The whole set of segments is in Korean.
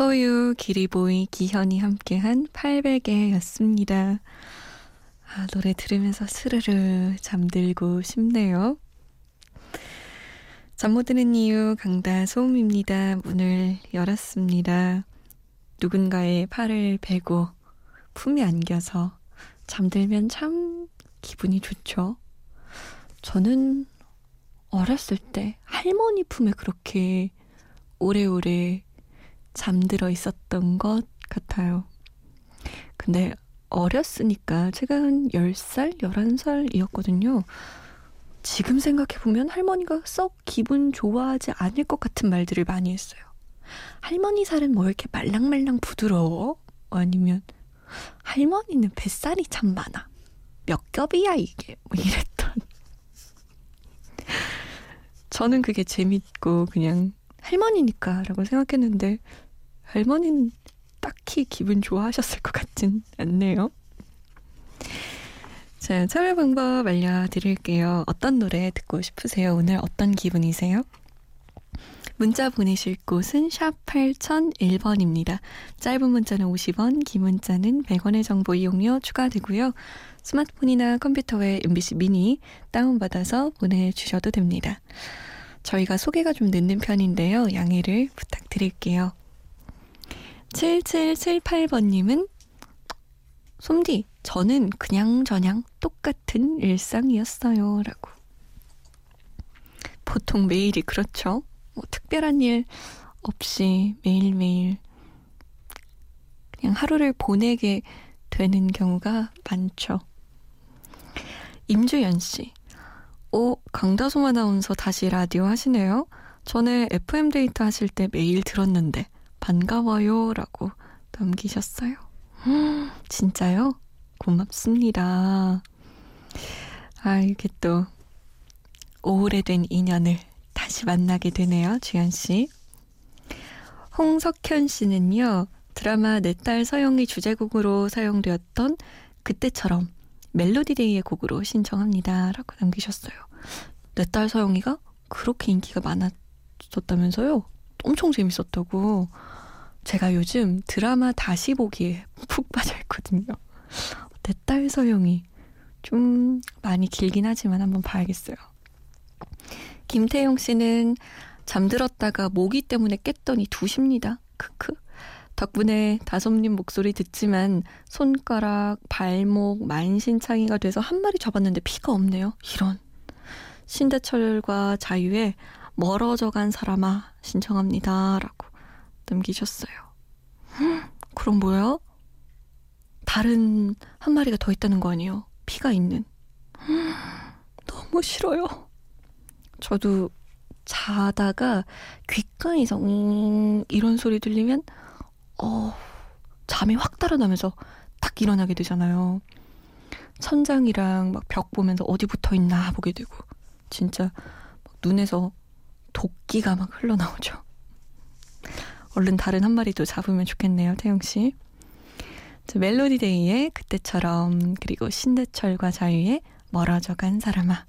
소유, 기리보이, 기현이 함께한 800개였습니다. 아, 노래 들으면서 스르르 잠들고 싶네요. 잠 못 드는 이유 강다솜입니다. 문을 열었습니다. 누군가의 팔을 베고 품에 안겨서 잠들면 참 기분이 좋죠. 저는 어렸을 때 할머니 품에 그렇게 오래오래 잠들어 있었던 것 같아요. 근데 어렸으니까 제가 한 10살, 11살이었거든요. 지금 생각해보면 할머니가 썩 기분 좋아하지 않을 것 같은 말들을 많이 했어요. 할머니 살은 뭐 이렇게 말랑말랑 부드러워? 아니면 할머니는 뱃살이 참 많아. 몇 겹이야 이게? 뭐 이랬던. 저는 그게 재밌고 그냥 할머니니까 라고 생각했는데 할머니는 딱히 기분 좋아하셨을 것 같진 않네요. 자, 참여 방법 알려드릴게요. 어떤 노래 듣고 싶으세요? 오늘 어떤 기분이세요? 문자 보내실 곳은 샵 8001번입니다. 짧은 문자는 50원, 긴 문자는 100원의 정보 이용료 추가되고요. 스마트폰이나 컴퓨터에 MBC 미니 다운받아서 보내주셔도 됩니다. 저희가 소개가 좀 늦는 편인데요. 양해를 부탁드릴게요. 7778번님은 솜디, 저는 그냥 저냥 똑같은 일상이었어요. 라고. 보통 매일이 그렇죠. 뭐 특별한 일 없이 매일매일 그냥 하루를 보내게 되는 경우가 많죠. 임주연 씨. 오, 강다솜 아나운서 다시 라디오 하시네요. 전에 FM데이트 하실 때 매일 들었는데 반가워요. 라고 남기셨어요. 진짜요? 고맙습니다. 아, 이렇게 또 오래된 인연을 다시 만나게 되네요, 주연 씨. 홍석현 씨는요, 드라마 내 딸 서영이 주제곡으로 사용되었던 그때처럼 멜로디데이의 곡으로 신청합니다. 라고 남기셨어요. 내 딸 서영이가 그렇게 인기가 많았었다면서요? 엄청 재밌었다고. 제가 요즘 드라마 다시 보기에 푹 빠져있거든요. 내 딸 서영이 좀 많이 길긴 하지만 한번 봐야겠어요. 김태용 씨는 잠들었다가 모기 때문에 깼더니 2시입니다. 크크. 덕분에 다솜님 목소리 듣지만 손가락, 발목, 만신창이가 돼서 한 마리 잡았는데 피가 없네요. 이런. 신대철과 자유의 멀어져 간 사람아 신청합니다. 라고 남기셨어요. 그럼 뭐야? 다른 한 마리가 더 있다는 거 아니에요? 피가 있는. 너무 싫어요. 저도 자다가 귓가에서 음 이런 소리 들리면 어 잠이 확 달아나면서 딱 일어나게 되잖아요. 천장이랑 막 벽 보면서 어디 붙어 있나 보게 되고 진짜 눈에서 도끼가 막 흘러나오죠. 얼른 다른 한 마리도 잡으면 좋겠네요, 태영 씨. 멜로디데이의 그때처럼 그리고 신대철과 자유의 멀어져 간 사람아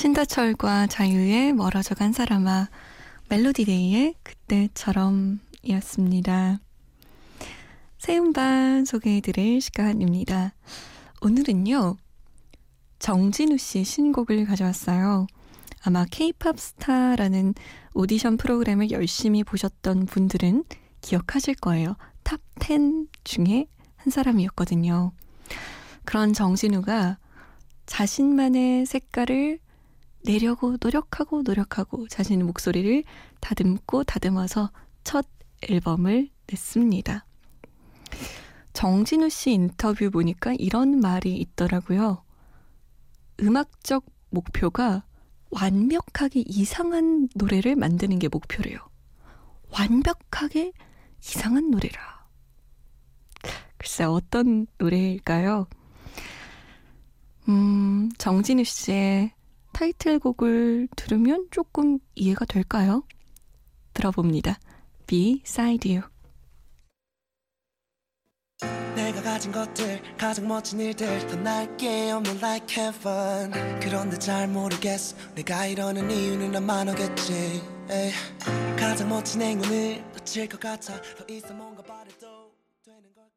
신대철과 자유의 멀어져 간 사람아 멜로디데이의 그때처럼이었습니다. 새 음반 소개해드릴 시간입니다. 오늘은요 정진우 씨 신곡을 가져왔어요. 아마 케이팝 스타라는 오디션 프로그램을 열심히 보셨던 분들은 기억하실 거예요. top 10 중에 한 사람이었거든요. 그런 정진우가 자신만의 색깔을 내려고 노력하고 노력하고 자신의 목소리를 다듬고 다듬어서 첫 앨범을 냈습니다. 정진우 씨 인터뷰 보니까 이런 말이 있더라고요. 음악적 목표가 완벽하게 이상한 노래를 만드는 게 목표래요. 완벽하게 이상한 노래라. 글쎄, 어떤 노래일까요? 음, 정진우 씨의 타이틀곡을 들으면 조금 이해가 될까요? 들어봅니다. Beside You. 내가 가진 것들 가장 멋진 일들 다 날게 없는 like heaven 그런데 잘 모르겠어 내가 이러는 이유는 나만 오겠지 가장 멋진 행운을 놓칠 것 같아 더 이상 뭔가 바래도 되는 걸까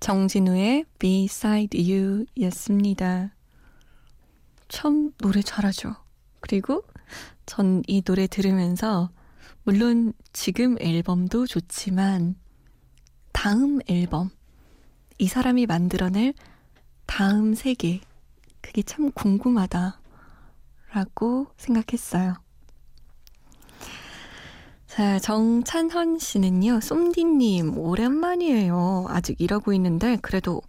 정진우의 Beside You 였습니다 참 노래 잘하죠 그리고 전 이 노래 들으면서 물론 지금 앨범도 좋지만 다음 앨범, 이 사람이 만들어낼 다음 세계, 그게 참 궁금하다. 라고 생각했어요. 자, 정찬헌 씨는요, 쏨디님, 오랜만이에요. 아직 일하고 있는데, 그래도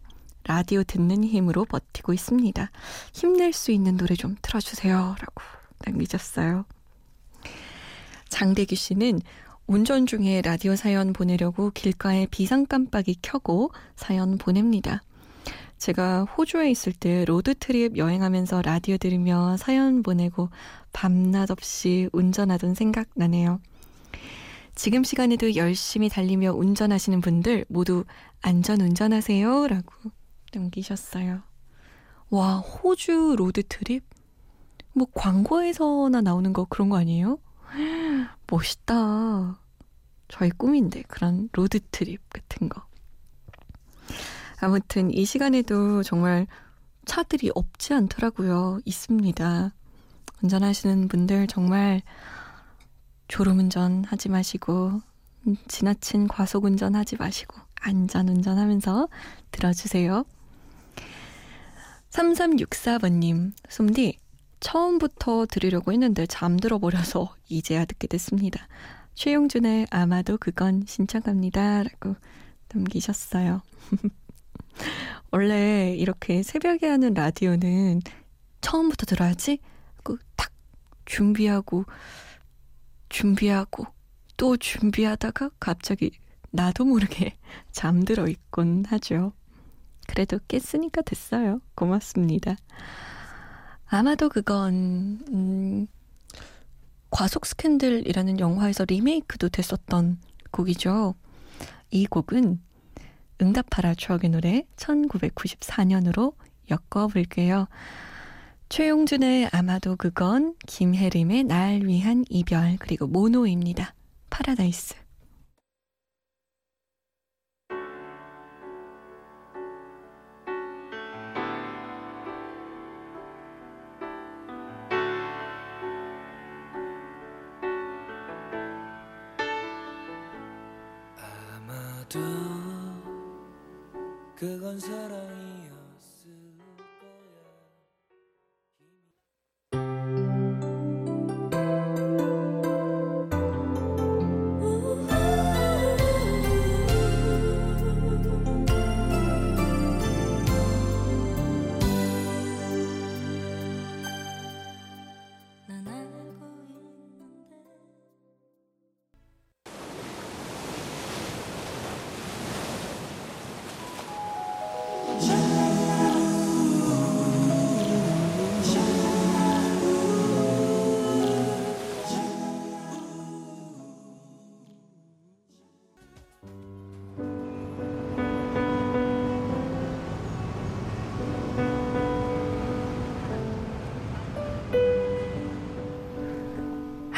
라디오 듣는 힘으로 버티고 있습니다. 힘낼 수 있는 노래 좀 틀어주세요. 라고 남기셨어요. 장대규 씨는 운전 중에 라디오 사연 보내려고 길가에 비상 깜빡이 켜고 사연 보냅니다. 제가 호주에 있을 때 road trip 여행하면서 라디오 들으며 사연 보내고 밤낮 없이 운전하던 생각 나네요. 지금 시간에도 열심히 달리며 운전하시는 분들 모두 안전 운전하세요. 라고 남기셨어요. 와, 호주 road trip? 뭐 광고에서나 나오는 거 그런 거 아니에요? 멋있다. 저의 꿈인데, 그런 road trip 같은 거. 아무튼 이 시간에도 정말 차들이 없지 않더라고요. 있습니다. 운전하시는 분들 정말 졸음운전 하지 마시고, 지나친 과속운전 하지 마시고, 안전운전하면서 들어주세요. 3364번님, 솜디, 처음부터 들으려고 했는데 잠들어 버려서 이제야 듣게 됐습니다. 최용준의 아마도 그건 신청합니다. 라고 남기셨어요. 원래 이렇게 새벽에 하는 라디오는 처음부터 들어야지 딱 준비하고 준비하고 또 준비하다가 갑자기 나도 모르게 잠들어 있곤 하죠. 그래도 깼으니까 됐어요. 고맙습니다. 아마도 그건 음, 과속 스캔들이라는 영화에서 리메이크도 됐었던 곡이죠. 이 곡은 응답하라 추억의 노래 1994년으로 엮어볼게요. 최용준의 아마도 그건 김혜림의 날 위한 이별 그리고 모노입니다. 파라다이스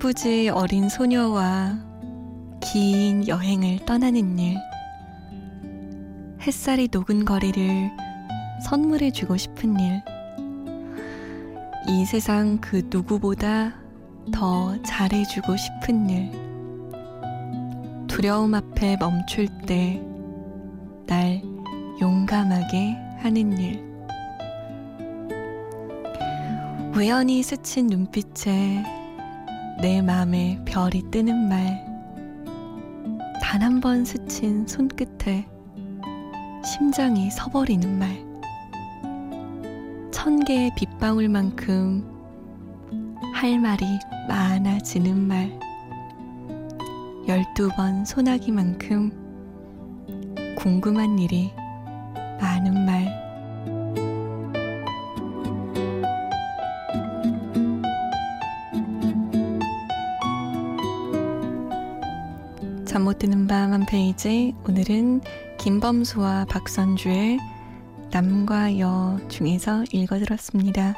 철부지 어린 소녀와 긴 여행을 떠나는 일. 햇살이 녹은 거리를 선물해주고 싶은 일. 이 세상 그 누구보다 더 잘해주고 싶은 일. 두려움 앞에 멈출 때 날 용감하게 하는 일. 우연히 스친 눈빛에 내 맘에 별이 뜨는 말. 단 한 번 스친 손끝에 심장이 서버리는 말. 천 개의 빗방울만큼 할 말이 많아지는 말. 열두 번 소나기만큼 궁금한 일이 많은 말. 밤한 페이지 오늘은 김범수와 박선주의 남과 여 중에서 읽어들었습니다.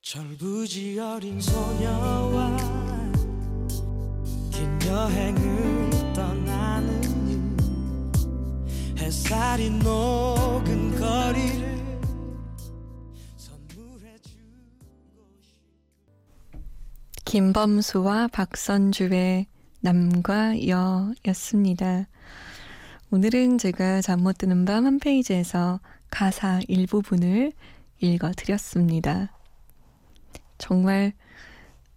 철부지 어린 소녀와 긴 여행을 떠나는 일 햇살이 녹은 거리를 김범수와 박선주의 남과 여였습니다. 오늘은 제가 잠 못 드는 밤 한 페이지에서 가사 일부분을 읽어 드렸습니다. 정말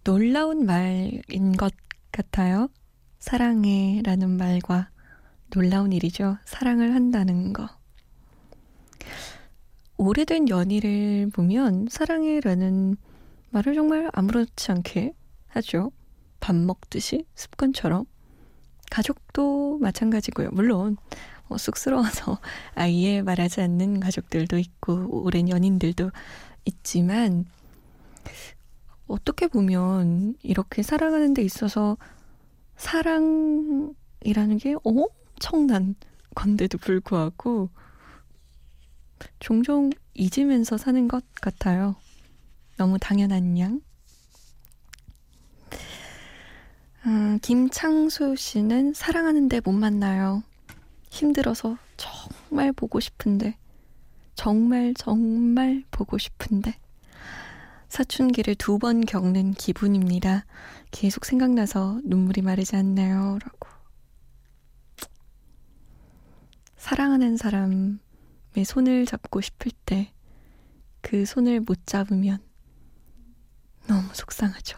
놀라운 말인 것 같아요. 사랑해 라는 말과 놀라운 일이죠. 사랑을 한다는 거. 오래된 연희를 보면 사랑해 라는 말을 정말 아무렇지 않게 하죠. 밥 먹듯이 습관처럼. 가족도 마찬가지고요. 물론 뭐 쑥스러워서 아예 말하지 않는 가족들도 있고 오랜 연인들도 있지만 어떻게 보면 이렇게 살아가는 데 있어서 사랑이라는 게 엄청난 건데도 불구하고 종종 잊으면서 사는 것 같아요. 너무 당연한 양. 음, 김창수 씨는 사랑하는데 못 만나요. 힘들어서 정말 보고 싶은데, 정말 정말 보고 싶은데. 사춘기를 두 번 겪는 기분입니다. 계속 생각나서 눈물이 마르지 않나요? 라고. 사랑하는 사람의 손을 잡고 싶을 때 그 손을 못 잡으면 너무 속상하죠.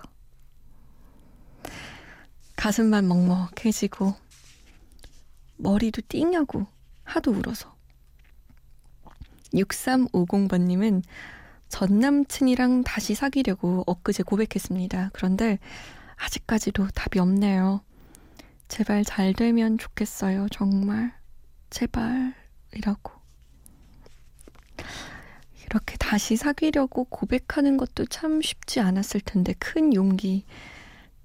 가슴만 먹먹해지고 머리도 띵하고 하도 울어서 6350번님은 전 남친이랑 다시 사귀려고 엊그제 고백했습니다. 그런데 아직까지도 답이 없네요. 제발 잘 되면 좋겠어요. 정말. 제발이라고. 이렇게 다시 사귀려고 고백하는 것도 참 쉽지 않았을 텐데 큰 용기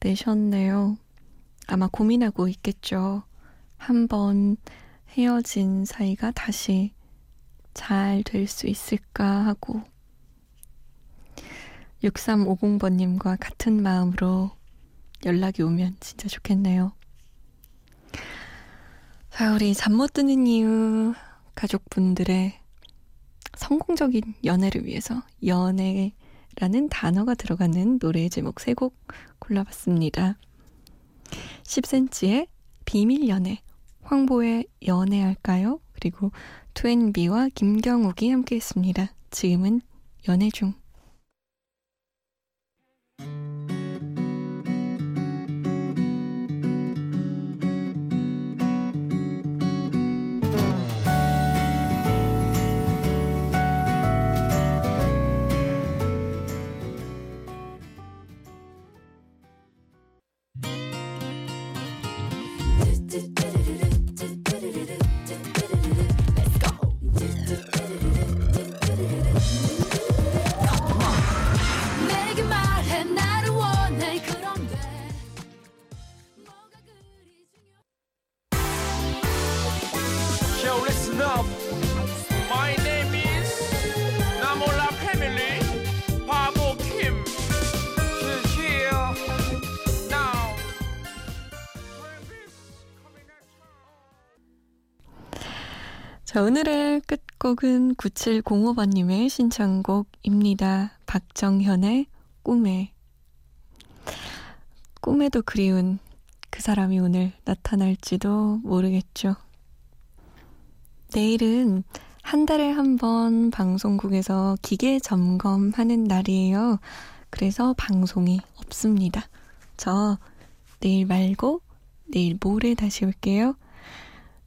내셨네요. 아마 고민하고 있겠죠. 한번 헤어진 사이가 다시 잘 될 수 있을까 하고. 6350번님과 같은 마음으로 연락이 오면 진짜 좋겠네요. 자, 우리 잠 못 드는 이유 가족분들의 성공적인 연애를 위해서 연애라는 단어가 들어가는 노래 제목 세 곡 골라봤습니다. 10cm의 비밀 연애, 황보의 연애할까요? 그리고 2NB와 김경욱이 함께 했습니다. 지금은 연애 중. 자, 오늘의 끝곡은 9705번님의 신청곡입니다. 박정현의 꿈에. 꿈에도 그리운 그 사람이 오늘 나타날지도 모르겠죠. 내일은 한 달에 한 번 방송국에서 기계 점검하는 날이에요. 그래서 방송이 없습니다. 저 내일 말고 내일 모레 다시 올게요.